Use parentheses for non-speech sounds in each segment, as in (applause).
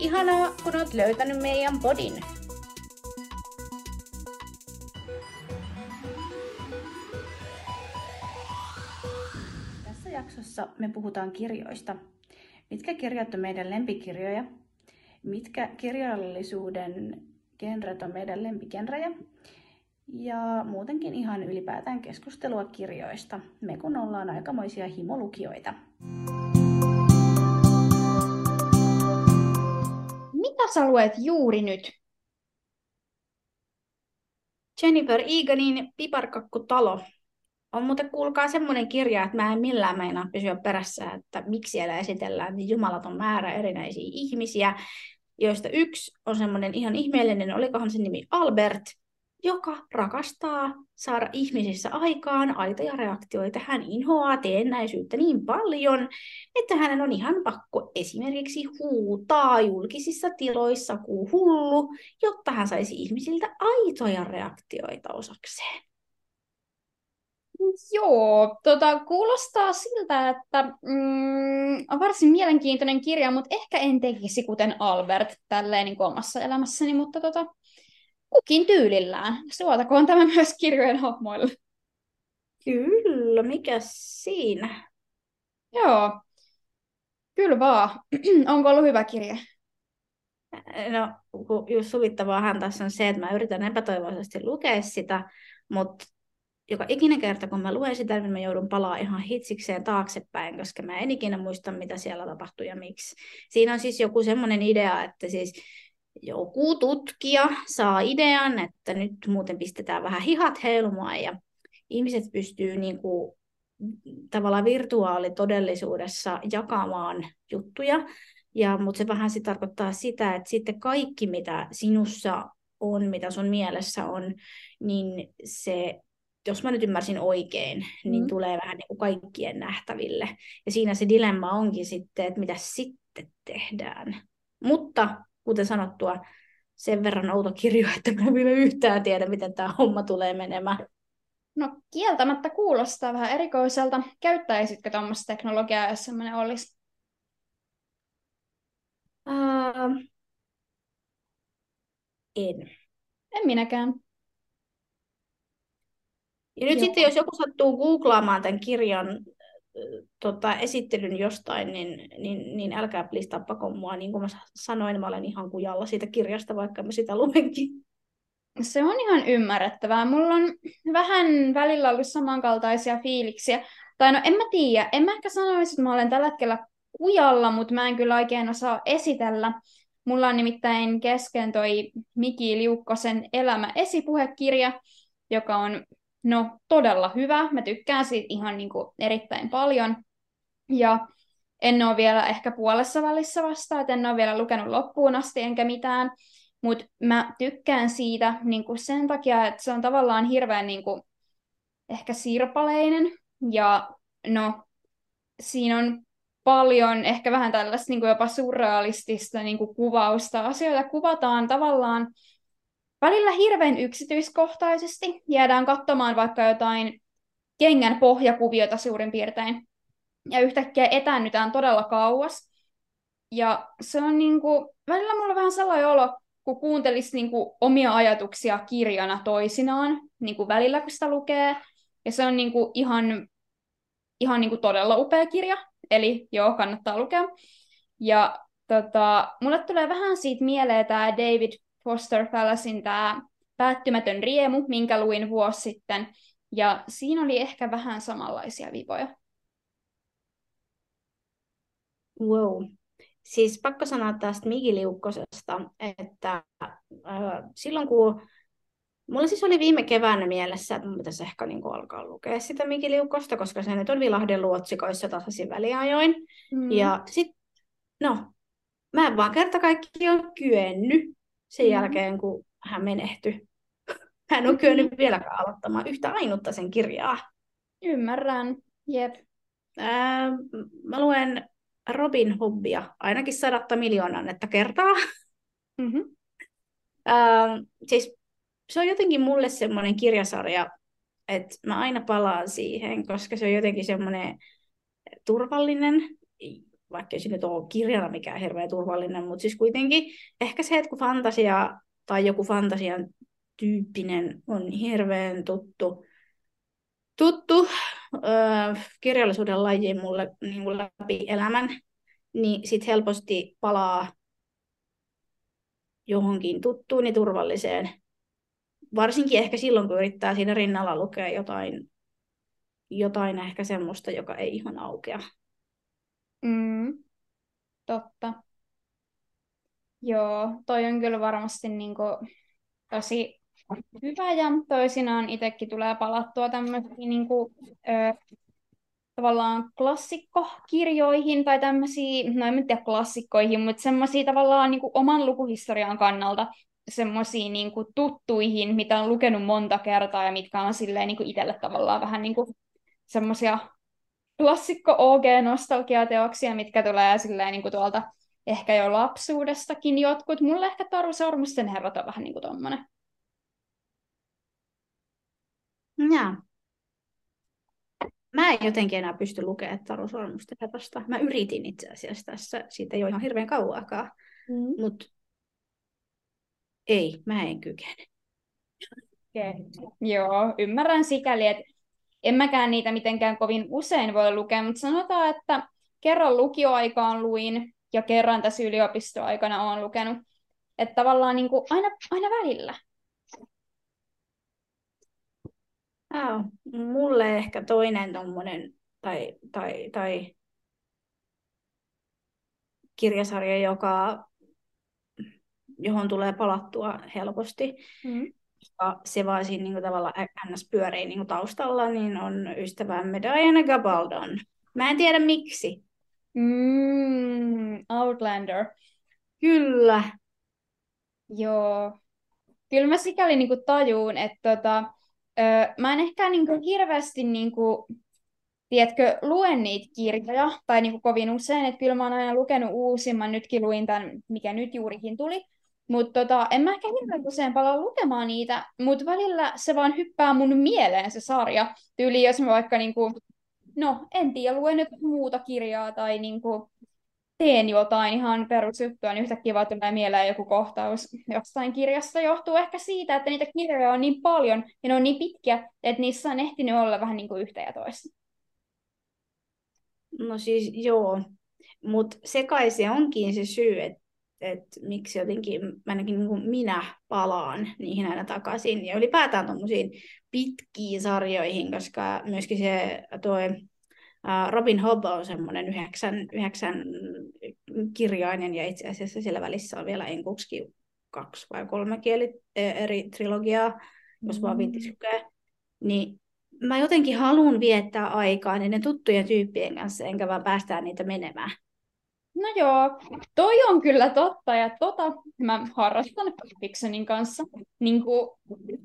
Ihanaa, kun oot löytänyt meidän podin. Tässä jaksossa me puhutaan kirjoista. Mitkä kirjat on meidän lempikirjoja? Mitkä kirjallisuuden genret on meidän lempigenrejä? Ja muutenkin ihan ylipäätään keskustelua kirjoista, me kun ollaan aikamoisia himolukijoita. Mitä sä luet juuri nyt? Jennifer Eganin Piparkakkutalo. On muuten kuulkaa semmoinen kirja, että mä en millään meinaa pysyä perässä, että miksi siellä esitellään niin jumalaton määrä erinäisiä ihmisiä, joista yksi on semmoinen ihan ihmeellinen, olikohan se nimi Albert, joka rakastaa saada ihmisissä aikaan aitoja reaktioita. Hän inhoaa teennäisyyttä niin paljon, että hänen on ihan pakko esimerkiksi huutaa julkisissa tiloissa kuin hullu, jotta hän saisi ihmisiltä aitoja reaktioita osakseen. Joo, tota, kuulostaa siltä, että mm, on varsin mielenkiintoinen kirja, mutta ehkä en tekisi kuten Albert tälleen niin omassa elämässäni, mutta tota, kukin tyylillään. Suotakoon tämä (laughs) myös kirjojen hahmoille. Kyllä, mikä siinä? Joo, kyllä vaan. (clears throat) Onko ollut hyvä kirja? No, just suvittavaahan tässä on se, että mä yritän epätoivoisesti lukea sitä, mutta joka ikinen kerta, kun mä luen sitä, niin mä joudun palaa ihan hitsikseen taaksepäin, koska mä en ikinä muista, mitä siellä tapahtui ja miksi. Siinä on siis joku semmoinen idea, että siis joku tutkija saa idean, että nyt muuten pistetään vähän hihat heilumaan ja ihmiset pystyy niin kuin, tavallaan virtuaalitodellisuudessa jakamaan juttuja, ja, mutta se vähän sit tarkoittaa sitä, että sitten kaikki, mitä sinussa on, mitä sun mielessä on, niin se, jos mä nyt ymmärsin oikein, niin mm. tulee vähän niin kuin kaikkien nähtäville. Ja siinä se dilemma onkin sitten, että mitä sitten tehdään. Mutta kuten sanottua, sen verran outo kirjo, (laughs) että mä en vielä yhtään tiedä, miten tämä homma tulee menemään. No kieltämättä kuulostaa vähän erikoiselta. Käyttäisitkö tuommoista teknologiaa, jos semmoinen olisi? Uh, en. En minäkään. Ja nyt Joo. sitten, jos joku sattuu googlaamaan tämän kirjan tota, esittelyn jostain, niin, niin, niin älkää please tappako mua. Niin kuin mä sanoin, mä olen ihan kujalla siitä kirjasta, vaikka mä sitä luenkin. Se on ihan ymmärrettävää. Mulla on vähän välillä ollut samankaltaisia fiiliksiä. Tai no en mä tiedä, en mä ehkä sanoisi, että mä olen tällä hetkellä kujalla, mutta mä en kyllä oikein osaa esitellä. Mulla on nimittäin kesken toi Miki Liukkosen Elämä esipuhekirja, joka on no todella hyvä. Mä tykkään siitä ihan niin kuin erittäin paljon. Ja en ole vielä ehkä puolessa välissä vasta, että en ole vielä lukenut loppuun asti enkä mitään. Mutta mä tykkään siitä niin kuin sen takia, että se on tavallaan hirveän niin kuin, ehkä sirpaleinen. Ja no, siinä on paljon ehkä vähän tällaista niin kuin jopa surrealistista niin kuin kuvausta. Asioita kuvataan tavallaan välillä hirveän yksityiskohtaisesti. Jäädään katsomaan vaikka jotain kengän pohjakuviota suurin piirtein. Ja yhtäkkiä etännytään todella kauas. Ja se on niin kuin, välillä mulla vähän sellainen olo, kun kuuntelisi niin kuin omia ajatuksia kirjana toisinaan, niin kuin välillä kun sitä lukee. Ja se on niin kuin ihan, ihan niin kuin todella upea kirja, eli joo, kannattaa lukea. Ja tota, mulle tulee vähän siitä mieleen tämä David Foster Fallasin tämä Päättymätön riemu, minkä luin vuosi sitten. Ja siinä oli ehkä vähän samanlaisia vivoja. Wow. Siis pakko sanoa tästä Migi Liukkosesta, että äh, silloin kun Mulla siis oli viime keväänä mielessä, että mun pitäisi ehkä niin alkaa lukea sitä Miki Liukosta, koska se nyt on Vilahden luotsikoissa tasaisin väliajoin. Mm. Ja sit, no, mä en vaan kerta kaikkiaan kyennyt sen mm. jälkeen, kun hän menehtyi. (laughs) Hän on kyennyt vieläkään aloittamaan yhtä ainutta sen kirjaa. Ymmärrän, jep. Ää, mä luen Robin Hobbia ainakin sadatta miljoonannetta kertaa. (laughs) Mm-hmm. Ää, siis se on jotenkin mulle semmoinen kirjasarja, että mä aina palaan siihen, koska se on jotenkin semmoinen turvallinen, vaikka ei se nyt ole kirjana mikään hirveän turvallinen, mutta siis kuitenkin ehkä se, että kun fantasia tai joku fantasian tyyppinen on hirveän tuttu, tuttu öö, kirjallisuuden laji mulle niin kuin läpi elämän, niin sitten helposti palaa johonkin tuttuun ja turvalliseen. Varsinkin ehkä silloin, kun yrittää siinä rinnalla lukea jotain, jotain ehkä semmoista, joka ei ihan aukea. Mm, totta. Joo, toi on kyllä varmasti niin kuin, tosi hyvä ja toisinaan itsekin tulee palattua tämmöisiin niin kuin, ö, tavallaan klassikkokirjoihin tai tämmöisiä, no en tiedä klassikkoihin, mutta semmoisia tavallaan niin kuin oman lukuhistorian kannalta semmoisiin niin tuttuihin, mitä on lukenut monta kertaa ja mitkä on silleen niin itselle tavallaan vähän niin kuin semmoisia klassikko OG-nostalgiateoksia, mitkä tulee silleen niin kuin tuolta ehkä jo lapsuudestakin jotkut. Mulle ehkä Taru Sormusten herrat on vähän niin kuin tommonen. Ja. Mä en jotenkin enää pysty lukemaan Taru Sormusten herrasta. Mä yritin itse asiassa tässä, siitä ei ole ihan hirveän kauaakaan. Mm. Mutta ei, mä en kykene. Okay. Joo, ymmärrän sikäli, että en mäkään niitä mitenkään kovin usein voi lukea, mutta sanotaan, että kerran lukioaikaan luin ja kerran tässä yliopistoaikana olen lukenut. Että tavallaan niin kuin aina, aina välillä. Oh, mulle ehkä toinen tommonen, tai, tai, tai kirjasarja, joka, johon tulee palattua helposti, mm. ja se vaan siinä niin kuin, tavallaan ns. pyörii niin kuin, taustalla, niin on ystävämme Diana Gabaldon. Mä en tiedä miksi. Mm, Outlander. Kyllä. Joo. Kyllä mä sikäli niin kuin tajuun, että tota, öö, mä en ehkä niin kuin hirveästi niin kuin, tiedätkö, luen niitä kirjoja, tai niin kuin kovin usein, että kyllä mä oon aina lukenut uusimman, nytkin luin tämän, mikä nyt juurikin tuli, mutta tota, en mä ehkä hirveän usein palaa lukemaan niitä, mutta välillä se vaan hyppää mun mieleen se sarja. Tyyli, jos mä vaikka niinku, no en tiedä, luen nyt muuta kirjaa tai niinku, teen jotain ihan perusjuttua, niin yhtäkkiä vaan tulee mieleen joku kohtaus jostain kirjasta. Johtuu ehkä siitä, että niitä kirjoja on niin paljon ja ne on niin pitkiä, että niissä on ehtinyt olla vähän niin kuin yhtä ja toista. No siis joo, mutta se kai se onkin se syy, että että miksi jotenkin ainakin niin kuin minä palaan niihin aina takaisin. Ja ylipäätään tuommoisiin pitkiin sarjoihin, koska myöskin se toi Robin Hobb on semmoinen yhdeksän, yhdeksän kirjainen ja itse asiassa siellä välissä on vielä enkuksikin kaksi vai kolme kieli e, eri trilogiaa, jos mm. vaan viittis lukea. Niin mä jotenkin haluan viettää aikaa niiden tuttujen tyyppien kanssa, enkä vaan päästää niitä menemään. No joo, toi on kyllä totta ja tota mä harrastan Pixonin kanssa. Niin kuin,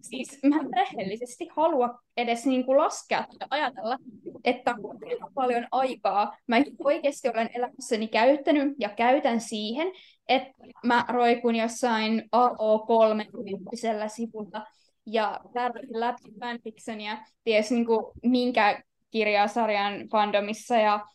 siis mä en rehellisesti halua edes niin kuin laskea tai ajatella, että kuinka paljon aikaa mä oikeasti olen elämässäni käyttänyt ja käytän siihen, että mä roikun jossain AO3-tyyppisellä sivulla ja läpi fanfictionia ties niin kuin minkä kirjasarjan fandomissa ja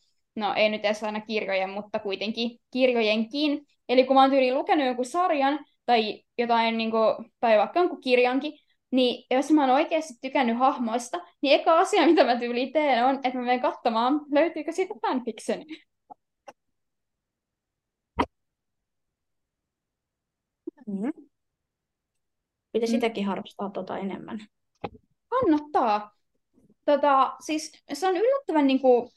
no ei nyt edes aina kirjojen, mutta kuitenkin kirjojenkin. Eli kun mä oon tyyliin lukenut jonkun sarjan tai jotain, niin kuin, tai vaikka jonkun kirjankin, niin jos mä oon oikeasti tykännyt hahmoista, niin eka asia, mitä mä tyyliin teen, on, että mä menen katsomaan, löytyykö siitä fanfiction. Mm. Pitäisi sitäkin harrastaa tota enemmän. Kannattaa. Tota, siis se on yllättävän niin kuin,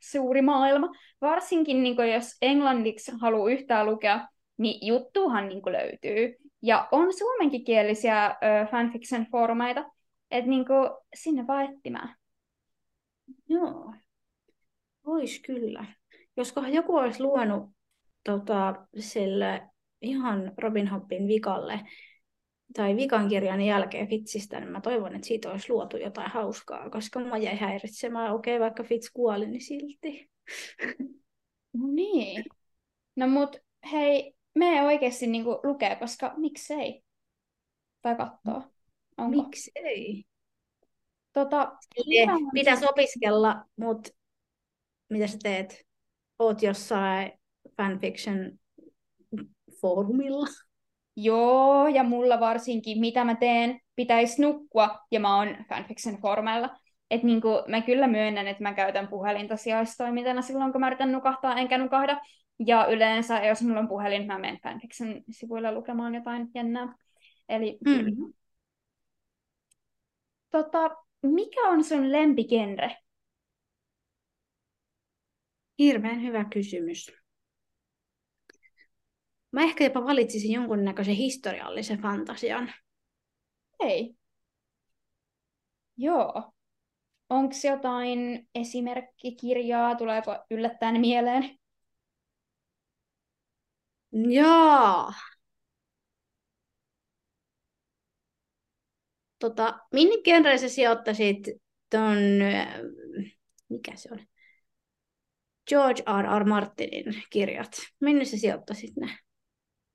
suuri maailma. Varsinkin niin kuin jos englanniksi haluaa yhtään lukea, niin juttuhan niin kuin löytyy. Ja on suomenkielisiä ö, fanfiction-foorumeita, että niin sinne vaan etsimään. Joo, vois kyllä. Joskohan joku olisi luonut tota, sille ihan Robin Hoppin vikalle tai vikan kirjan jälkeen Fitzistä, niin mä toivon, että siitä olisi luotu jotain hauskaa, koska mä jäi häiritsemään. Okei, okay, vaikka Fitz kuoli, niin silti. No niin. No mut hei, me oikeasti niinku lukee, koska miksei? Tai kattoo. Onko? Miksei? Tota, Pitäisi opiskella, mutta mitä sä teet? Oot jossain fanfiction foorumilla? Joo, ja mulla varsinkin, mitä mä teen, pitäisi nukkua, ja mä oon fanfiction foorumilla. Että niinku, mä kyllä myönnän, että mä käytän puhelinta sijaistoimintana silloin, kun mä yritän nukahtaa, enkä nukahda. Ja yleensä, jos mulla on puhelin, mä menen fanfiction sivuille lukemaan jotain jännää. Eli mm. tota, mikä on sun lempigenre? Hirveän hyvä kysymys. Mä ehkä jopa valitsisin jonkunnäköisen historiallisen fantasian. Ei. Joo. Onko jotain esimerkkikirjaa? Tuleeko yllättäen mieleen? Joo. Tota, minne genreen sä sijoittaisit ton, mikä se on? George R. R. Martinin kirjat. Minne sä sijoittaisit ne?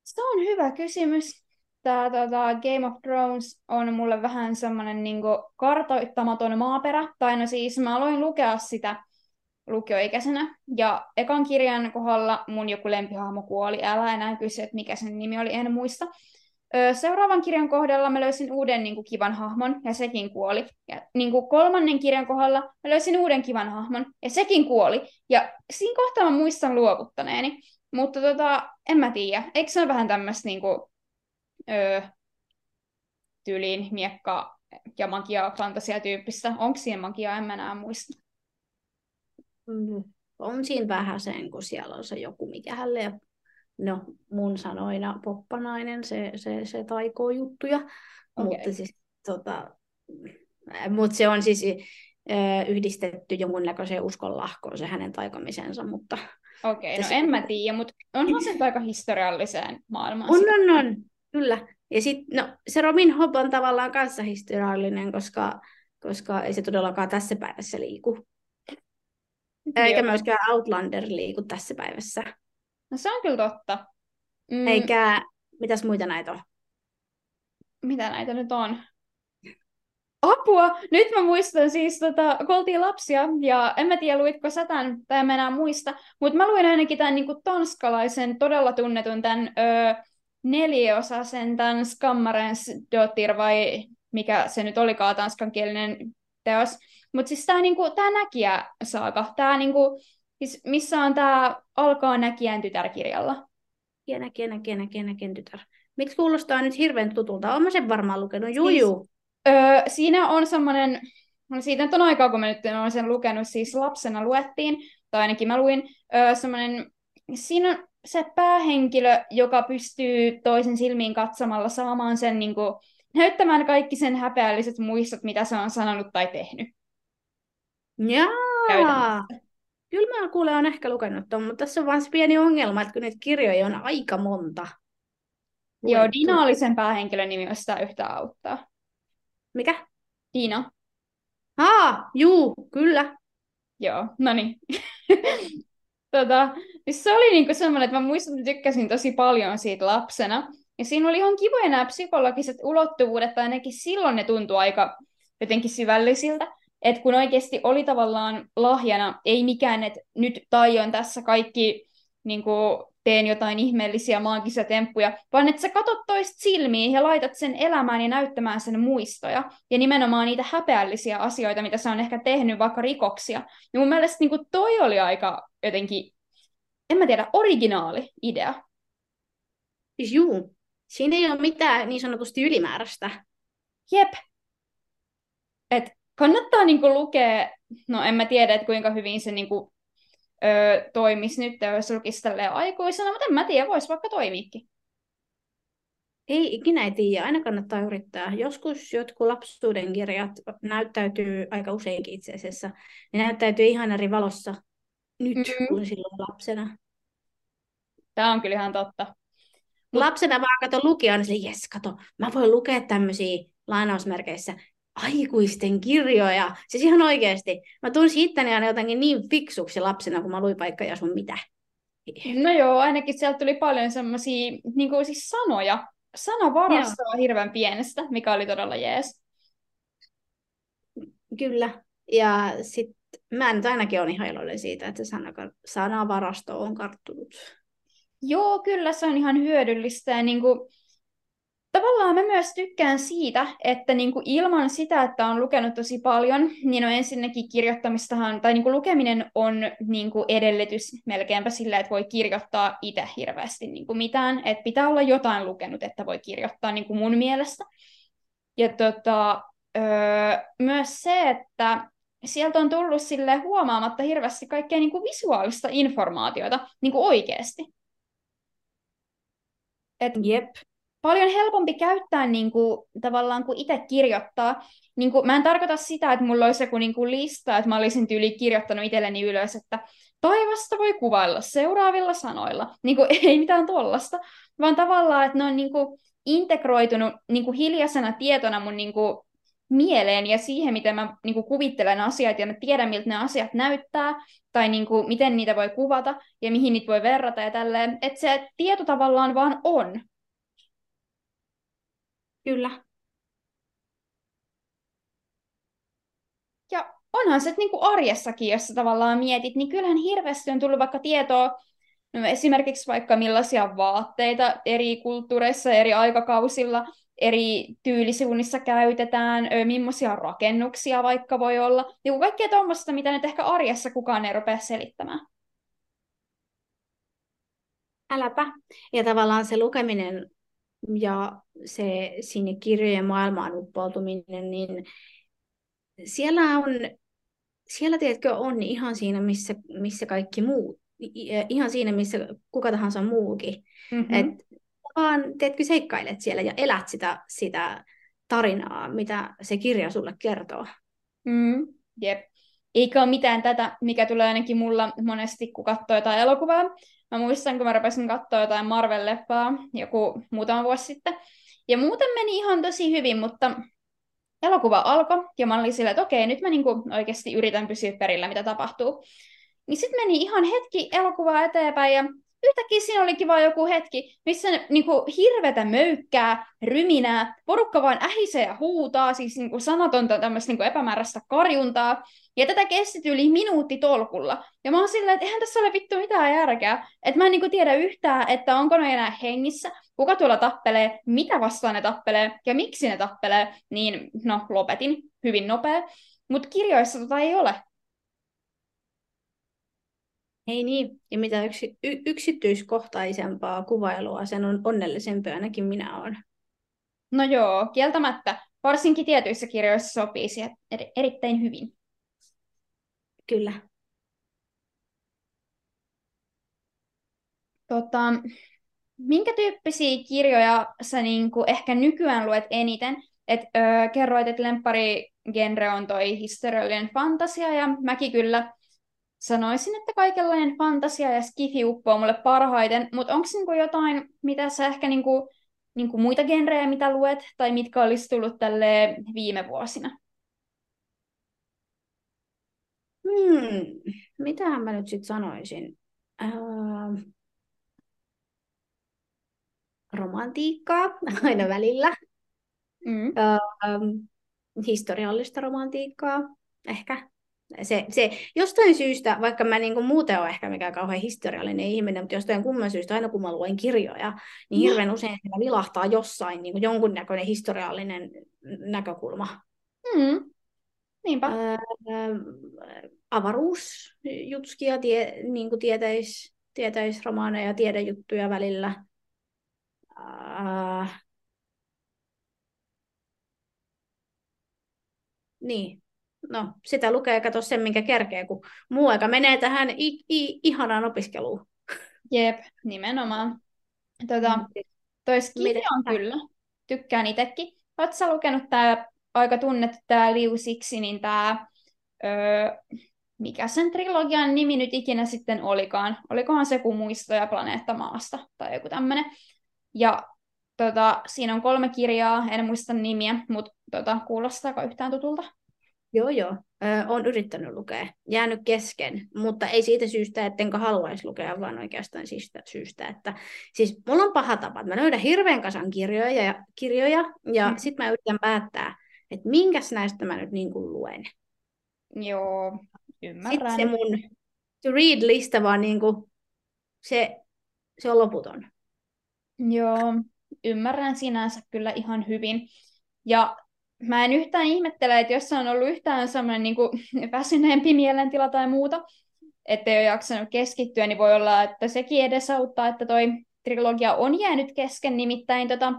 Se on hyvä kysymys. Tämä tota, Game of Thrones on mulle vähän semmoinen niin kartoittamaton maaperä. Tai no siis mä aloin lukea sitä lukioikäisenä. Ja ekan kirjan kohdalla mun joku lempihahmo kuoli. Älä enää kysy, että mikä sen nimi oli, en muista. Seuraavan kirjan kohdalla mä löysin uuden niin kuin, kivan hahmon, ja sekin kuoli. Ja niin kuin, kolmannen kirjan kohdalla mä löysin uuden kivan hahmon, ja sekin kuoli. Ja siinä kohtaa mä muistan luovuttaneeni. Mutta tota, en mä tiedä. Eikö se ole vähän tämmöistä niin kuin, öö, tyyliin miekka ja magia fantasia tyyppistä? Onko siihen magiaa? En mä enää muista. Mm, on siinä vähän sen, kun siellä on se joku, mikä hänelle no mun sanoina poppanainen, se, se, se taikoo juttuja, okay. mutta siis tota, mut se on siis yhdistetty jonkunnäköiseen uskonlahkoon se hänen taikamisensa, mutta... Okei, okay, no en mä tiedä, mutta onhan se aika historialliseen maailmaan. On, on, on, kyllä. Ja sitten, no, se Robin Hood on tavallaan kanssa historiallinen, koska, koska ei se todellakaan tässä päivässä liiku. Eikä myöskään Outlander liiku tässä päivässä. No se on kyllä totta. Mm. Eikä, mitäs muita näitä on? Mitä näitä nyt on? Apua! Nyt mä muistan siis, tota, kun oltiin lapsia, ja en mä tiedä luitko sä tämän, tai en enää muista, mutta mä luin ainakin tämän niin tanskalaisen, todella tunnetun tämän öö, neliosaisen, tämän Skammarens Dottir, vai mikä se nyt olikaan tanskankielinen teos. Mutta siis tämä niinku, tää näkijä saaka, tämä niinku, Siis missä on tämä Alkaa näkijän tytärkirjalla? Ja näkijä, näkijä, näkijä, näkijän tytär. Miksi kuulostaa nyt hirveän tutulta? Olen sen varmaan lukenut. Juu, siis, juu. Öö, siinä on semmoinen, no siitä nyt on aikaa, kun mä nyt olen sen lukenut, siis lapsena luettiin, tai ainakin mä luin, öö, semmoinen, siinä on se päähenkilö, joka pystyy toisen silmiin katsomalla saamaan sen niin kuin, näyttämään kaikki sen häpeälliset muistot, mitä se on sanonut tai tehnyt. Jaa! Kyllä mä kuule on ehkä lukenut ton, mutta tässä on vaan se pieni ongelma, että kun niitä kirjoja on aika monta. Luettu. Joo, Dina oli sen päähenkilön nimi, jos sitä yhtään auttaa. Mikä? Dina. Aa, juu, kyllä. Joo, no niin. (laughs) tota, siis se oli niinku semmoinen, että mä muistan, että tykkäsin tosi paljon siitä lapsena. Ja siinä oli ihan kivoja nämä psykologiset ulottuvuudet, tai ainakin silloin ne tuntui aika jotenkin syvällisiltä että kun oikeasti oli tavallaan lahjana, ei mikään, että nyt taion tässä kaikki niin kuin, teen jotain ihmeellisiä maagisia temppuja, vaan että sä katot toista silmiin ja laitat sen elämään ja näyttämään sen muistoja. Ja nimenomaan niitä häpeällisiä asioita, mitä sä on ehkä tehnyt, vaikka rikoksia. Ja mun mielestä niin kuin toi oli aika jotenkin, en mä tiedä, originaali idea. Siis juu, siinä ei ole mitään niin sanotusti ylimääräistä. Jep. Et kannattaa niin kuin lukea, no en mä tiedä, että kuinka hyvin se niin kuin, ö, toimisi nyt, jos lukisi aikuisena, mutta en mä tiedä, voisi vaikka toimiikin. Ei ikinä ei tiedä, aina kannattaa yrittää. Joskus jotkut lapsuuden kirjat näyttäytyy aika useinkin itse asiassa, ne näyttäytyy ihan eri valossa nyt mm-hmm. kuin silloin lapsena. Tämä on kyllä ihan totta. Lapsena vaan kato lukija, niin jes, kato, mä voin lukea tämmöisiä lainausmerkeissä aikuisten kirjoja. Siis ihan oikeasti. Mä tunsin itteni aina jotenkin niin fiksuksi lapsena, kun mä luin vaikka ja sun mitä. No joo, ainakin sieltä tuli paljon semmoisia niin kuin siis sanoja. Sanavarastoa on hirveän pienestä, mikä oli todella jees. Kyllä. Ja sitten mä nyt ainakin olen ihan iloinen siitä, että se sanavarasto on karttunut. Joo, kyllä se on ihan hyödyllistä. Ja niin kuin, tavallaan mä myös tykkään siitä, että niin kuin ilman sitä, että on lukenut tosi paljon, niin on ensinnäkin kirjoittamistahan, tai niin kuin lukeminen on niin kuin edellytys melkeinpä sillä, että voi kirjoittaa itse hirveästi niin kuin mitään. Että pitää olla jotain lukenut, että voi kirjoittaa niin kuin mun mielestä. Ja tota, öö, myös se, että sieltä on tullut sille huomaamatta hirveästi kaikkea niin kuin visuaalista informaatiota niin kuin oikeasti. Et Jep. Paljon helpompi käyttää niin kuin, tavallaan, kun itse kirjoittaa. Niin kuin, mä en tarkoita sitä, että mulla olisi joku niin kuin lista, että mä olisin tyyli kirjoittanut itselleni ylös, että taivasta voi kuvailla seuraavilla sanoilla. Niin kuin, (laughs) ei mitään tollasta, vaan tavallaan, että ne on niin kuin, integroitunut niin kuin hiljaisena tietona mun niin kuin, mieleen ja siihen, miten mä niin kuin, kuvittelen asiat ja mä tiedän, miltä ne asiat näyttää tai niin kuin, miten niitä voi kuvata ja mihin niitä voi verrata ja tälleen. Että se tieto tavallaan vaan on. Kyllä. Ja onhan se niin kuin arjessakin, jos tavallaan mietit, niin kyllähän hirveästi on tullut vaikka tietoa, no esimerkiksi vaikka millaisia vaatteita eri kulttuureissa, eri aikakausilla, eri tyylisivunnissa käytetään, millaisia rakennuksia vaikka voi olla. Niin kaikkea tuommoista, mitä nyt ehkä arjessa kukaan ei rupea selittämään. Äläpä. Ja tavallaan se lukeminen ja se sinne kirjojen maailmaan uppoutuminen, niin siellä on, siellä tiedätkö, on ihan siinä, missä, missä kaikki muut, ihan siinä, missä kuka tahansa muukin. Mm-hmm. Et vaan teetkö seikkailet siellä ja elät sitä, sitä tarinaa, mitä se kirja sulle kertoo. Mm, jep. Eikä ole mitään tätä, mikä tulee ainakin mulla monesti, kun katsoo jotain elokuvaa. Mä muistan, kun mä rupesin katsoa jotain Marvel-leffaa joku muutama vuosi sitten. Ja muuten meni ihan tosi hyvin, mutta elokuva alkoi ja mä olin sillä, että okei, nyt mä niinku oikeasti yritän pysyä perillä, mitä tapahtuu. Niin sitten meni ihan hetki elokuvaa eteenpäin ja yhtäkkiä siinä olikin vaan joku hetki, missä ne, niin kuin, hirvetä möykkää, ryminää, porukka vaan ähisee ja huutaa, siis niin kuin, sanatonta tämmöistä niin kuin, epämääräistä karjuntaa, ja tätä kesti yli minuutti tolkulla. Ja mä oon silleen, että eihän tässä ole vittu mitään järkeä, että mä en niin kuin, tiedä yhtään, että onko ne enää hengissä, kuka tuolla tappelee, mitä vastaan ne tappelee, ja miksi ne tappelee, niin no, lopetin hyvin nopea. Mutta kirjoissa tota ei ole. Ei niin, ja mitä yksi, y, yksityiskohtaisempaa kuvailua, sen on onnellisempi ainakin minä olen. No joo, kieltämättä. Varsinkin tietyissä kirjoissa sopii siihen eri, erittäin hyvin. Kyllä. Tota, minkä tyyppisiä kirjoja sä niinku ehkä nykyään luet eniten? Et, öö, kerroit, että lemppari genre on toi historiallinen fantasia, ja mäkin kyllä sanoisin, että kaikenlainen fantasia ja skifi uppoo mulle parhaiten, mutta onko niinku jotain, mitä sä ehkä niinku, niinku muita genrejä, mitä luet, tai mitkä olisi tullut tälle viime vuosina? Hmm, mitähän mä nyt sitten sanoisin? Äh, romantiikkaa (laughs) aina välillä. Mm. Äh, historiallista romantiikkaa ehkä se, se, jostain syystä, vaikka mä niin kuin muuten olen ehkä mikään kauhean historiallinen ihminen, mutta jostain kumman syystä, aina kun mä luen kirjoja, niin mm. hirveän usein siellä vilahtaa jossain niin kuin jonkunnäköinen historiallinen näkökulma. Mm. Niinpä. Öö, avaruusjutskia, tie, niin kuin tieteis, tieteisromaaneja, tiedejuttuja välillä. Öö, niin, no, sitä lukee kato sen, minkä kerkee, kun muu aika menee tähän i- i- ihanaan opiskeluun. Jep, nimenomaan. Tota, mm. toi skifi on kyllä. Tykkään itsekin. Oletko lukenut tämä aika tunnettu tämä Liu Siksi, niin tämä, öö, mikä sen trilogian nimi nyt ikinä sitten olikaan. Olikohan se kuin Muistoja planeetta Maasta tai joku tämmöinen. Ja tota, siinä on kolme kirjaa, en muista nimiä, mutta tota, kuulostaako yhtään tutulta? Joo, joo. Ö, olen yrittänyt lukea. Jäänyt kesken, mutta ei siitä syystä, ettenkö haluaisi lukea, vaan oikeastaan siitä syystä, että siis mulla on paha tapa, että mä löydän hirveän kasan kirjoja ja, kirjoja, ja mm. sitten mä yritän päättää, että minkäs näistä mä nyt niin kuin luen. Joo, ymmärrän. Sitten se mun to read-lista vaan niin kuin, se, se on loputon. Joo, ymmärrän sinänsä kyllä ihan hyvin. Ja mä en yhtään ihmettele, että jos on ollut yhtään semmoinen niin kuin, (laughs) väsyneempi mielentila tai muuta, että ei ole jaksanut keskittyä, niin voi olla, että sekin edesauttaa, että toi trilogia on jäänyt kesken. Nimittäin tota,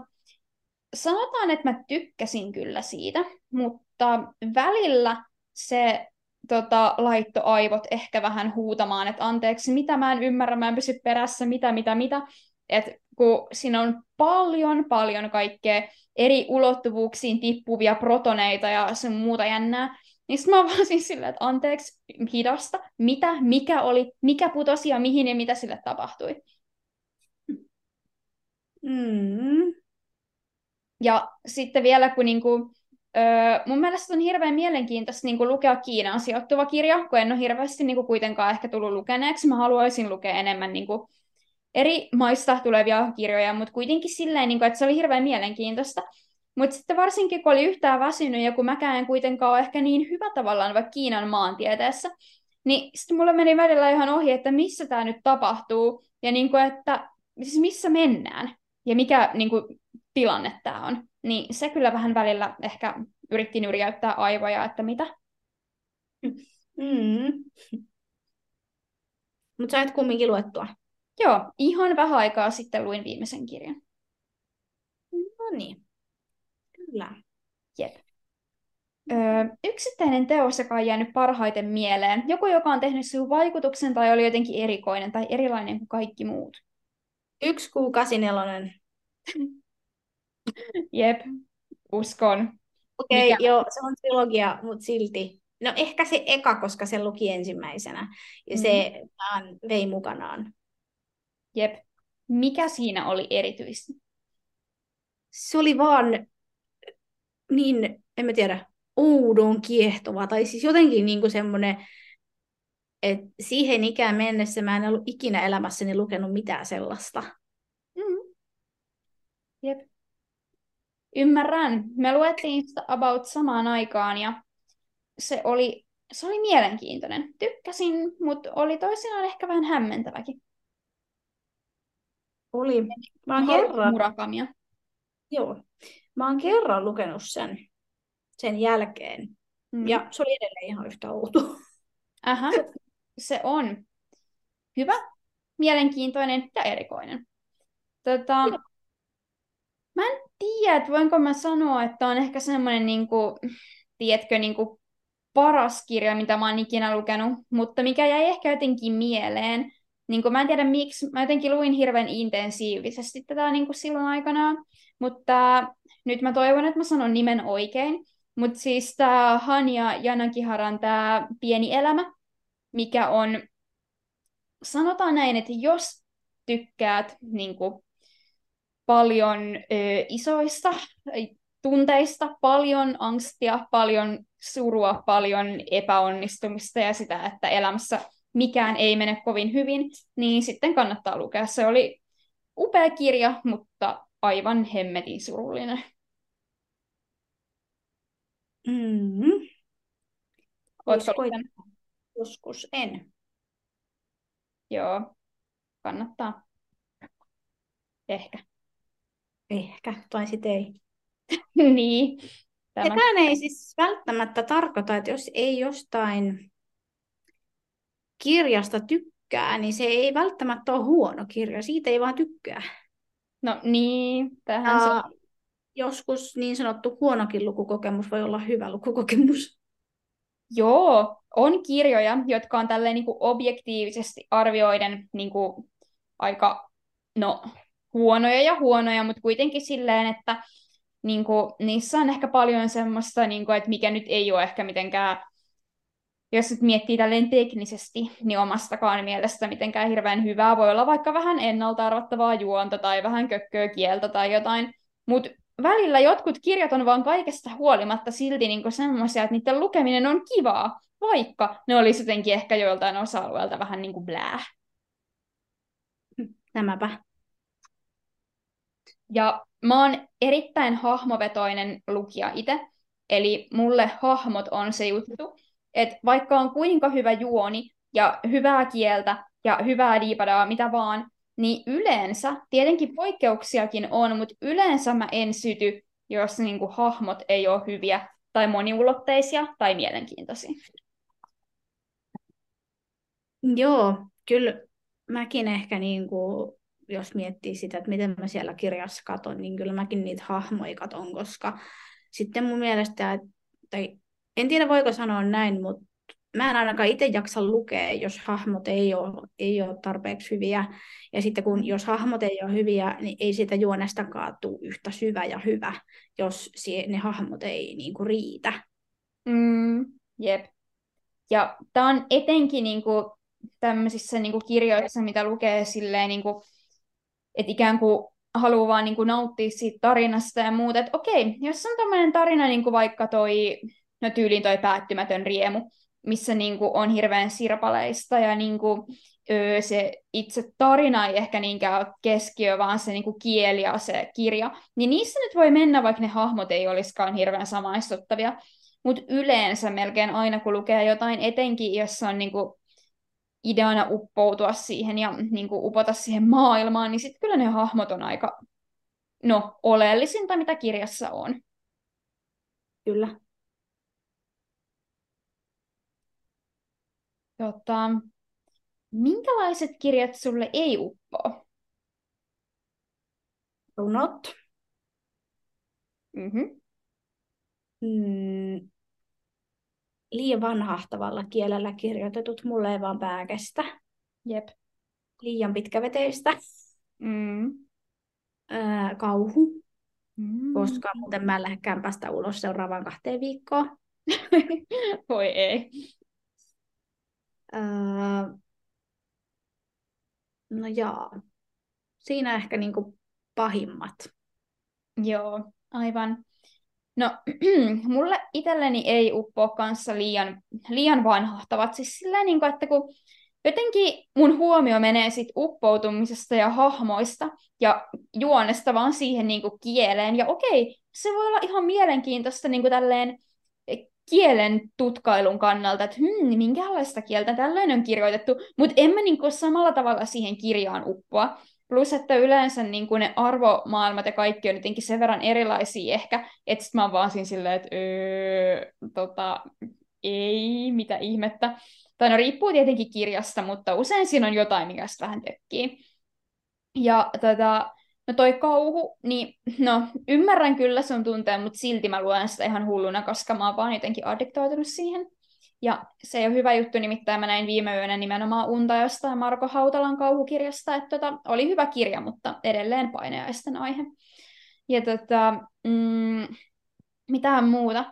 sanotaan, että mä tykkäsin kyllä siitä, mutta välillä se tota, laitto aivot ehkä vähän huutamaan, että anteeksi, mitä mä en ymmärrä, mä en pysy perässä, mitä, mitä, mitä. Et kun siinä on paljon, paljon kaikkea eri ulottuvuuksiin tippuvia protoneita ja sen muuta jännää, niin sitten mä vaan siis silleen, että anteeksi, hidasta, mitä, mikä oli, mikä putosi ja mihin ja mitä sille tapahtui. Mm. Ja sitten vielä, kun niinku, öö, mun mielestä on hirveän mielenkiintoista niinku lukea Kiinaan sijoittuva kirja, kun en ole hirveästi niinku kuitenkaan ehkä tullut lukeneeksi. Mä haluaisin lukea enemmän niinku eri maista tulevia kirjoja, mutta kuitenkin silleen, niin kuin, että se oli hirveän mielenkiintoista. Mutta sitten varsinkin, kun oli yhtään väsynyt ja kun mäkään en kuitenkaan ole ehkä niin hyvä tavallaan vaikka Kiinan maantieteessä, niin sitten mulle meni välillä ihan ohi, että missä tämä nyt tapahtuu ja niin kuin, että siis missä mennään ja mikä niin kuin, tilanne tämä on. Niin se kyllä vähän välillä ehkä yritti nyrjäyttää aivoja, että mitä. Mm. Mutta sait kumminkin luettua. Joo, ihan vähän aikaa sitten luin viimeisen kirjan. No niin, kyllä. Jep. Öö, yksittäinen teos, joka on jäänyt parhaiten mieleen. Joku, joka on tehnyt sinun vaikutuksen tai oli jotenkin erikoinen tai erilainen kuin kaikki muut. Yksi kuu kasinelonen. (laughs) Jep, uskon. Okei, okay, joo, se on trilogia, mutta silti. No ehkä se eka, koska se luki ensimmäisenä. Ja mm. se vei mukanaan. Jep. Mikä siinä oli erityistä? Se oli vaan niin, en mä tiedä, oudon kiehtova. Tai siis jotenkin niin kuin semmoinen, että siihen ikään mennessä mä en ollut ikinä elämässäni lukenut mitään sellaista. Mm. Jep. Ymmärrän. Me luettiin sitä about samaan aikaan ja se oli, se oli mielenkiintoinen. Tykkäsin, mutta oli toisinaan ehkä vähän hämmentäväkin. Oli. Mä oon kerran... Murakamia. Joo. Mä oon kerran lukenut sen, sen jälkeen. Mm. Ja se oli edelleen ihan yhtä outo. Aha. (laughs) Se on hyvä, mielenkiintoinen ja erikoinen. Tota, mä en tiedä, että voinko mä sanoa, että on ehkä semmoinen, niin kuin, tiedätkö, niin kuin paras kirja, mitä mä oon ikinä lukenut, mutta mikä jäi ehkä jotenkin mieleen, niin kuin, mä en tiedä miksi, mä jotenkin luin hirveän intensiivisesti tätä niin kuin silloin aikanaan, mutta nyt mä toivon, että mä sanon nimen oikein. Mutta siis tämä Hania Janakiharan tämä Pieni elämä, mikä on, sanotaan näin, että jos tykkäät niin kuin, paljon ö, isoista tunteista, paljon angstia, paljon surua, paljon epäonnistumista ja sitä, että elämässä mikään ei mene kovin hyvin, niin sitten kannattaa lukea. Se oli upea kirja, mutta aivan hemmetin surullinen. Mm. Oletko Joskus en. Joo, kannattaa. Ehkä. Ehkä, tai sitten ei. (laughs) niin. Tämä. ei siis välttämättä tarkoita, että jos ei jostain kirjasta tykkää, niin se ei välttämättä ole huono kirja, siitä ei vaan tykkää. No niin, tähän ja se... Joskus niin sanottu huonokin lukukokemus voi olla hyvä lukukokemus. Joo, on kirjoja, jotka on tälleen niin kuin objektiivisesti arvioiden niin kuin aika no, huonoja ja huonoja, mutta kuitenkin silleen, että niin kuin, niissä on ehkä paljon semmoista, niin kuin, että mikä nyt ei ole ehkä mitenkään jos nyt miettii tälleen teknisesti, niin omastakaan mielestä mitenkään hirveän hyvää. Voi olla vaikka vähän ennalta arvattavaa juonta tai vähän kökköä kieltä tai jotain. Mutta välillä jotkut kirjat on vaan kaikesta huolimatta silti niinku semmoisia, että niiden lukeminen on kivaa, vaikka ne olisi jotenkin ehkä joiltain osa-alueelta vähän niin kuin blää. Nämäpä. Ja mä oon erittäin hahmovetoinen lukija itse, eli mulle hahmot on se juttu, että vaikka on kuinka hyvä juoni ja hyvää kieltä ja hyvää diipadaa, mitä vaan, niin yleensä, tietenkin poikkeuksiakin on, mutta yleensä mä en syty, jos niinku hahmot ei ole hyviä tai moniulotteisia tai mielenkiintoisia. Joo, kyllä mäkin ehkä, niin kuin, jos miettii sitä, että miten mä siellä kirjassa katon, niin kyllä mäkin niitä hahmoja katon, koska sitten mun mielestä, tai en tiedä voiko sanoa näin, mutta mä en ainakaan itse jaksa lukea, jos hahmot ei ole, ei ole tarpeeksi hyviä. Ja sitten kun jos hahmot ei ole hyviä, niin ei siitä juonestakaan tule yhtä syvä ja hyvä, jos ne hahmot ei niin kuin riitä. Mm, jep. Ja tämä on etenkin niin kuin, tämmöisissä niin kuin kirjoissa, mitä lukee silleen, niin kuin, että ikään kuin haluaa vaan niin kuin nauttia siitä tarinasta ja muuta. Että okei, jos on tämmöinen tarina, niin kuin vaikka toi, no tyyliin toi päättymätön riemu, missä niin kuin on hirveän sirpaleista ja niin kuin, öö, se itse tarina ei ehkä niinkään ole keskiö, vaan se niin kuin kieli ja se kirja, niin niissä nyt voi mennä, vaikka ne hahmot ei olisikaan hirveän samaistuttavia. Mutta yleensä melkein aina, kun lukee jotain, etenkin jos on niin kuin ideana uppoutua siihen ja niin kuin upota siihen maailmaan, niin sitten kyllä ne hahmot on aika no, oleellisinta, mitä kirjassa on. Kyllä. Tota, minkälaiset kirjat sulle ei uppoa? Runot. Mm-hmm. Mm, liian vanhahtavalla kielellä kirjoitetut mulle ei vaan pääkestä. Jep. Liian pitkäveteistä. Mm. Öö, kauhu. Mm. Koska muuten mä en lähde kämpästä ulos seuraavaan kahteen viikkoon. (laughs) Voi ei. No joo. Siinä ehkä niinku pahimmat. Joo, aivan. No, (clears throat) mulle itselleni ei uppoa kanssa liian, liian vanhahtavat. Siis sillä niin kuin, että kun jotenkin mun huomio menee sit uppoutumisesta ja hahmoista ja juonesta vaan siihen niin kuin kieleen. Ja okei, se voi olla ihan mielenkiintoista niin kuin tälleen kielen tutkailun kannalta, että hmm, minkälaista kieltä tällöin on kirjoitettu, mutta en mä niin kuin samalla tavalla siihen kirjaan uppoa. Plus, että yleensä niin kuin ne arvomaailmat ja kaikki on jotenkin sen verran erilaisia ehkä, että sit mä oon vaan siinä silleen, että öö, tota, ei, mitä ihmettä. Tai no riippuu tietenkin kirjasta, mutta usein siinä on jotain, mikä sitä vähän tökkii. Ja tota, no toi kauhu, niin no ymmärrän kyllä sun tunteen, mutta silti mä luen sitä ihan hulluna, koska mä oon vaan jotenkin addiktoitunut siihen. Ja se ei ole hyvä juttu, nimittäin mä näin viime yönä nimenomaan unta jostain Marko Hautalan kauhukirjasta, että tota, oli hyvä kirja, mutta edelleen paineaisten aihe. Ja tota, mm, mitään muuta.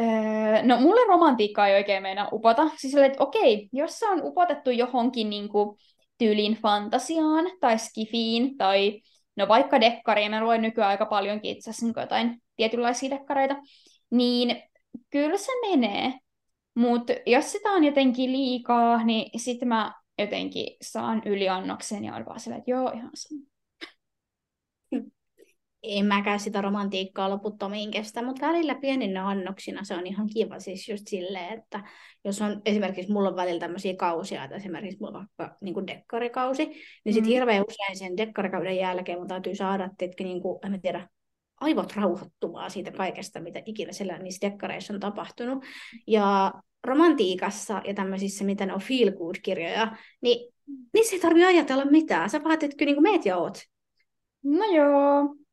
Öö, no mulle romantiikka ei oikein meinaa upota. Siis että okei, jos se on upotettu johonkin niin kuin, tyylin fantasiaan tai skifiin tai no vaikka dekkariin, mä luen nykyään aika paljonkin itse asiassa niin jotain tietynlaisia dekkareita, niin kyllä se menee. Mutta jos sitä on jotenkin liikaa, niin sitten mä jotenkin saan yliannoksen ja on vaan että joo, ihan sama. En mäkään sitä romantiikkaa loputtomiin kestä, mutta välillä pieninä annoksina se on ihan kiva siis just silleen, että jos on esimerkiksi mulla on välillä tämmöisiä kausia, että esimerkiksi mulla on vaikka niin dekkarikausi, niin sitten mm. hirveän usein sen dekkarikauden jälkeen mun täytyy saada, että niin kuin, en tiedä, aivot rauhoittumaan siitä kaikesta, mitä ikinä siellä niissä dekkareissa on tapahtunut. Ja romantiikassa ja tämmöisissä, mitä ne on feel good kirjoja, niin niissä ei tarvitse ajatella mitään. Sä vaan että kyllä niin meet ja oot. No joo.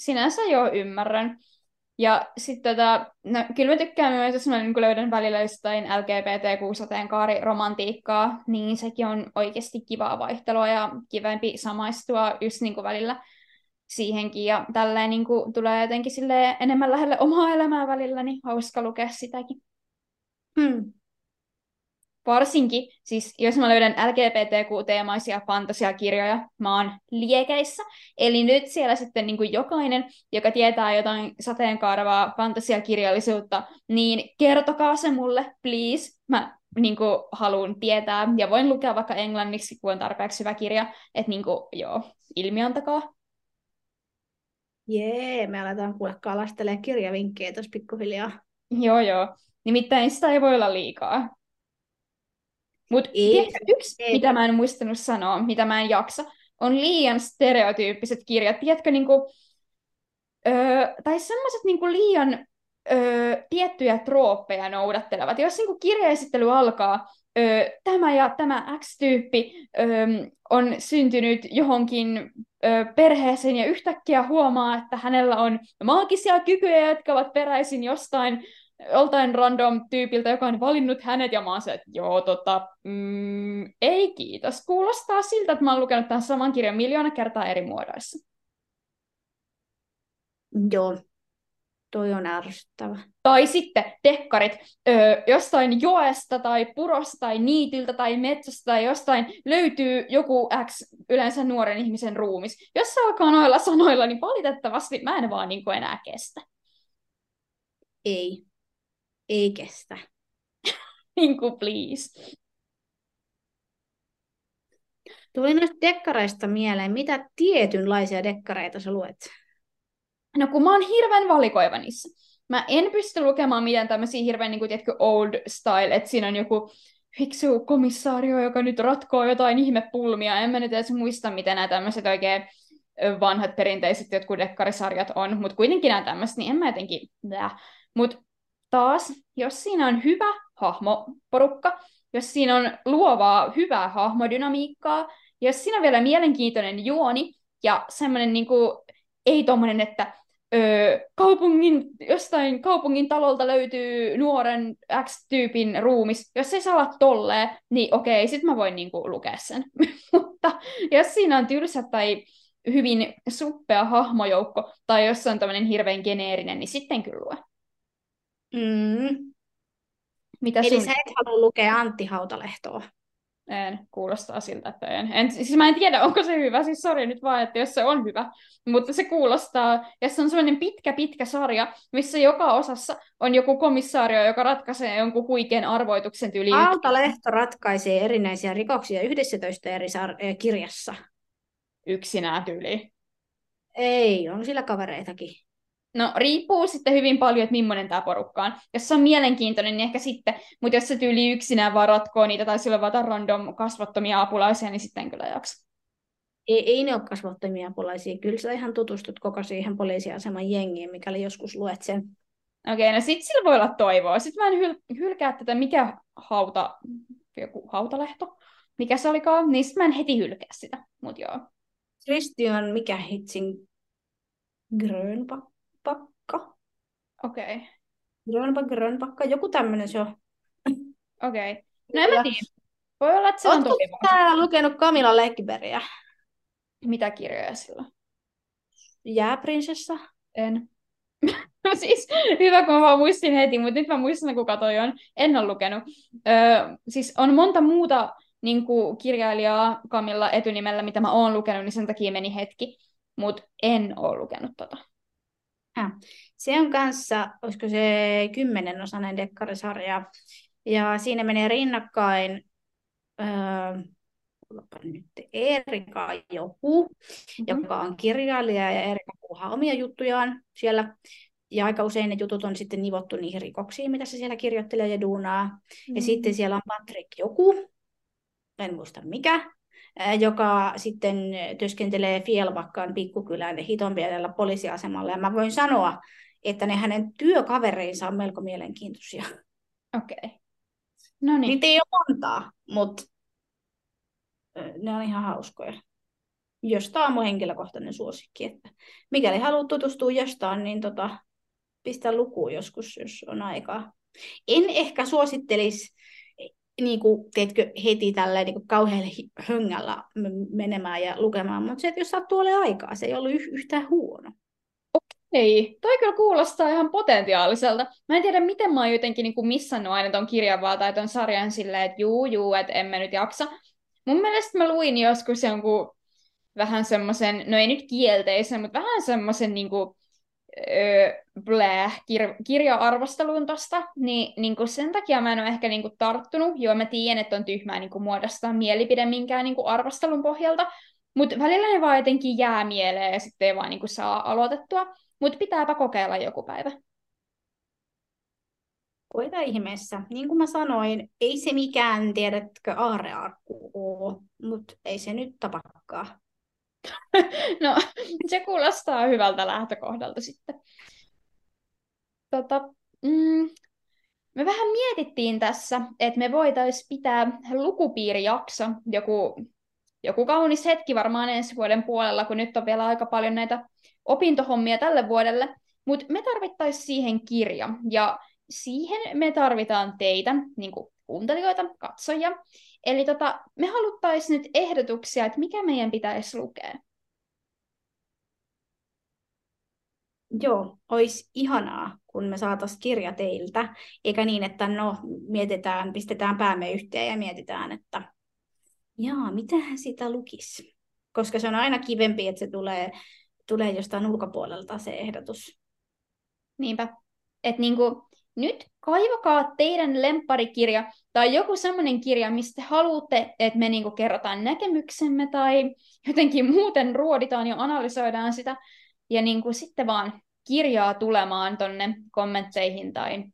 Sinänsä joo, ymmärrän. Ja sitten tota, no, kyllä mä tykkään myös, jos mä niin löydän välillä jostain LGBT-kuusateenkaari romantiikkaa, niin sekin on oikeasti kivaa vaihtelua ja kivempi samaistua just niin kuin välillä siihenkin ja tälleen niin kuin tulee jotenkin enemmän lähelle omaa elämää välillä, niin hauska lukea sitäkin. Hmm. Varsinkin, siis jos mä löydän LGBTQ-teemaisia fantasiakirjoja, mä oon liekeissä. Eli nyt siellä sitten niin kuin jokainen, joka tietää jotain sateenkaarvaa fantasiakirjallisuutta, niin kertokaa se mulle, please. Mä niin kuin, haluan tietää, ja voin lukea vaikka englanniksi, kun on tarpeeksi hyvä kirja. Että niin kuin, joo, ilmiantakaa. Jee, me aletaan kuule kalastelee kirjavinkkejä tuossa pikkuhiljaa. Joo, joo. Nimittäin sitä ei voi olla liikaa. Mutta yksi, ei. mitä mä en muistanut sanoa, mitä mä en jaksa, on liian stereotyyppiset kirjat. Tiedätkö, niinku, öö, tai semmoiset niinku liian öö, tiettyjä trooppeja noudattelevat. Jos niinku kirjaesittely alkaa, öö, tämä ja tämä X-tyyppi öö, on syntynyt johonkin öö, perheeseen ja yhtäkkiä huomaa, että hänellä on maagisia kykyjä, jotka ovat peräisin jostain joltain random tyypiltä, joka on valinnut hänet, ja mä oon se, että joo, tota, mm, ei kiitos. Kuulostaa siltä, että mä oon lukenut tämän saman kirjan miljoona kertaa eri muodoissa. Joo, toi on ärsyttävä. Tai sitten tekkarit ö, jostain joesta tai purosta tai niityltä tai metsästä tai jostain löytyy joku X, yleensä nuoren ihmisen ruumis. Jos se alkaa noilla sanoilla, niin valitettavasti mä en vaan niin enää kestä. Ei, ei kestä. (laughs) niin kuin please. Tuli noista dekkareista mieleen, mitä tietynlaisia dekkareita sä luet? No kun mä oon hirveän valikoiva niissä. Mä en pysty lukemaan mitään tämmöisiä hirveän niin kuin, tiedätkö, old style, että siinä on joku fiksu komissaario, joka nyt ratkoo jotain ihmepulmia. En mä nyt edes muista, miten nämä tämmöiset oikein vanhat perinteiset jotkut dekkarisarjat on, mutta kuitenkin nämä tämmöiset, niin en mä jotenkin... Mutta taas, jos siinä on hyvä hahmoporukka, jos siinä on luovaa, hyvää hahmodynamiikkaa, jos siinä on vielä mielenkiintoinen juoni ja semmoinen niin kuin, ei tommonen, että öö, kaupungin, jostain kaupungin talolta löytyy nuoren X-tyypin ruumis. Jos se saa olla tolleen, niin okei, sit mä voin niinku lukea sen. (laughs) Mutta jos siinä on tylsä tai hyvin suppea hahmojoukko, tai jos se on tämmöinen hirveän geneerinen, niin sitten kyllä lue. Mm. Mitä Eli sun... sä et halua lukea Antti Hautalehtoa? En, kuulostaa siltä, että en. en. Siis mä en tiedä, onko se hyvä, siis sori nyt vaan, että jos se on hyvä, mutta se kuulostaa, ja se on sellainen pitkä, pitkä sarja, missä joka osassa on joku komissaario, joka ratkaisee jonkun huikean arvoituksen tyyliin. Aalto-lehto ratkaisee erinäisiä rikoksia 11 eri sar- eh, kirjassa. Yksinään tyyli. Ei, on sillä kavereitakin. No riippuu sitten hyvin paljon, että millainen tämä porukka on. Jos se on mielenkiintoinen, niin ehkä sitten, mutta jos se tyyli yksinään vaan ratkoo niitä tai sillä vaan random kasvottomia apulaisia, niin sitten kyllä jaksa. Ei, ei ne ole kasvottomia apulaisia. Kyllä sä ihan tutustut koko siihen poliisiaseman jengiin, mikäli joskus luet sen. Okei, okay, no sitten sillä voi olla toivoa. Sitten mä en hyl- hylkää tätä, mikä hauta, joku hautalehto, mikä se olikaan, niin sitten mä en heti hylkää sitä, mut joo. Christian, mikä hitsin Grönbach? Pakka. Okei. Okay. Grönbach, Grönbakka, joku tämmöinen se on. Okei. Okay. No en mä tiedä. Voi olla, että se on tosi täällä lukenut Kamila Lehkiberiä? Mitä kirjoja sillä Jääprinsessa? En. no (laughs) siis, hyvä kun mä vaan muistin heti, mutta nyt mä muistan, kuka toi on. En ole lukenut. Öö, siis on monta muuta niin kuin kirjailijaa Kamilla etynimellä, mitä mä oon lukenut, niin sen takia meni hetki. Mutta en ole lukenut tota. Ja. Se on kanssa, olisiko se kymmenenosainen dekkarisarja, ja siinä menee rinnakkain öö, nyt Erika Joku, mm-hmm. joka on kirjailija, ja Erika puhuu omia juttujaan siellä. Ja aika usein ne jutut on sitten nivottu niihin rikoksiin, mitä se siellä kirjoittelee ja duunaa. Mm-hmm. Ja sitten siellä on Patrick Joku, en muista mikä, joka sitten työskentelee Fielbakkaan pikkukylän Hitonpielellä poliisiasemalla. Ja mä voin sanoa, että ne hänen työkavereinsa on melko mielenkiintoisia. Okei. Okay. No niin. Niitä ei ole montaa, mutta ne on ihan hauskoja. Josta on mun henkilökohtainen suosikki. Että mikäli haluat tutustua jostain, niin tota, pistä lukuun joskus, jos on aikaa. En ehkä suosittelisi niin kuin, teetkö, heti tällä niin kauhean höngällä menemään ja lukemaan, mutta se, että jos sattuu olemaan aikaa, se ei ollut yhtään huono. Ei, toi kyllä kuulostaa ihan potentiaaliselta. Mä en tiedä, miten mä oon jotenkin niin kuin missannut aina ton kirjan vaan tai ton sarjan silleen, että juu, juu, että emme nyt jaksa. Mun mielestä mä luin joskus jonkun vähän semmoisen, no ei nyt kielteisen, mutta vähän semmoisen niin kuin, öö, blää, kir- kirja-arvostelun tosta, niin, niin kuin sen takia mä en ole ehkä niin kuin tarttunut. Joo, mä tiedän, että on tyhmää niin kuin muodostaa mielipide minkään niin kuin arvostelun pohjalta, mutta välillä ne vaan jotenkin jää mieleen ja sitten ei vaan niin kuin saa aloitettua. Mutta pitääpä kokeilla joku päivä. Koita ihmeessä. Niin kuin mä sanoin, ei se mikään, tiedätkö, aarearkku ole, mutta ei se nyt tapakkaa. No, se kuulostaa hyvältä lähtökohdalta sitten. Tota, mm, me vähän mietittiin tässä, että me voitaisiin pitää lukupiirijakso, joku, joku kaunis hetki varmaan ensi vuoden puolella, kun nyt on vielä aika paljon näitä opintohommia tälle vuodelle, mutta me tarvittaisiin siihen kirja, ja siihen me tarvitaan teitä, niin kuin kuuntelijoita, katsojia. Eli tota, me haluttaisiin nyt ehdotuksia, että mikä meidän pitäisi lukea. Joo, olisi ihanaa, kun me saataisiin kirja teiltä, eikä niin, että no mietitään, pistetään päämme yhteen ja mietitään, että jaa, mitähän sitä lukisi. Koska se on aina kivempi, että se tulee, tulee jostain ulkopuolelta se ehdotus. Niinpä. Että niinku, nyt kaivakaa teidän lempparikirja tai joku semmoinen kirja, mistä haluatte, että me niinku kerrotaan näkemyksemme tai jotenkin muuten ruoditaan ja analysoidaan sitä. Ja niinku sitten vaan kirjaa tulemaan tonne kommentteihin tai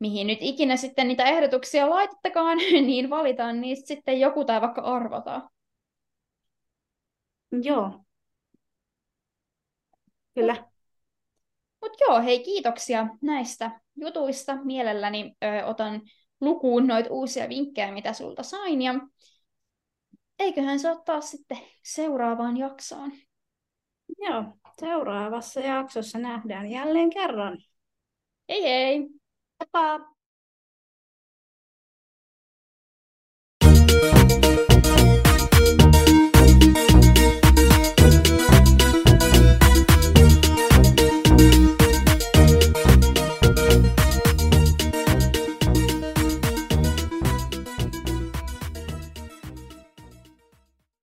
mihin nyt ikinä sitten niitä ehdotuksia laitettakaan, (laughs) niin valitaan niistä sitten joku tai vaikka arvotaan. Joo. Kyllä joo, hei kiitoksia näistä jutuista. Mielelläni ö, otan lukuun noita uusia vinkkejä, mitä sulta sain. Ja eiköhän se ottaa sitten seuraavaan jaksoon. Joo, seuraavassa jaksossa nähdään jälleen kerran. Hei hei! Tapa!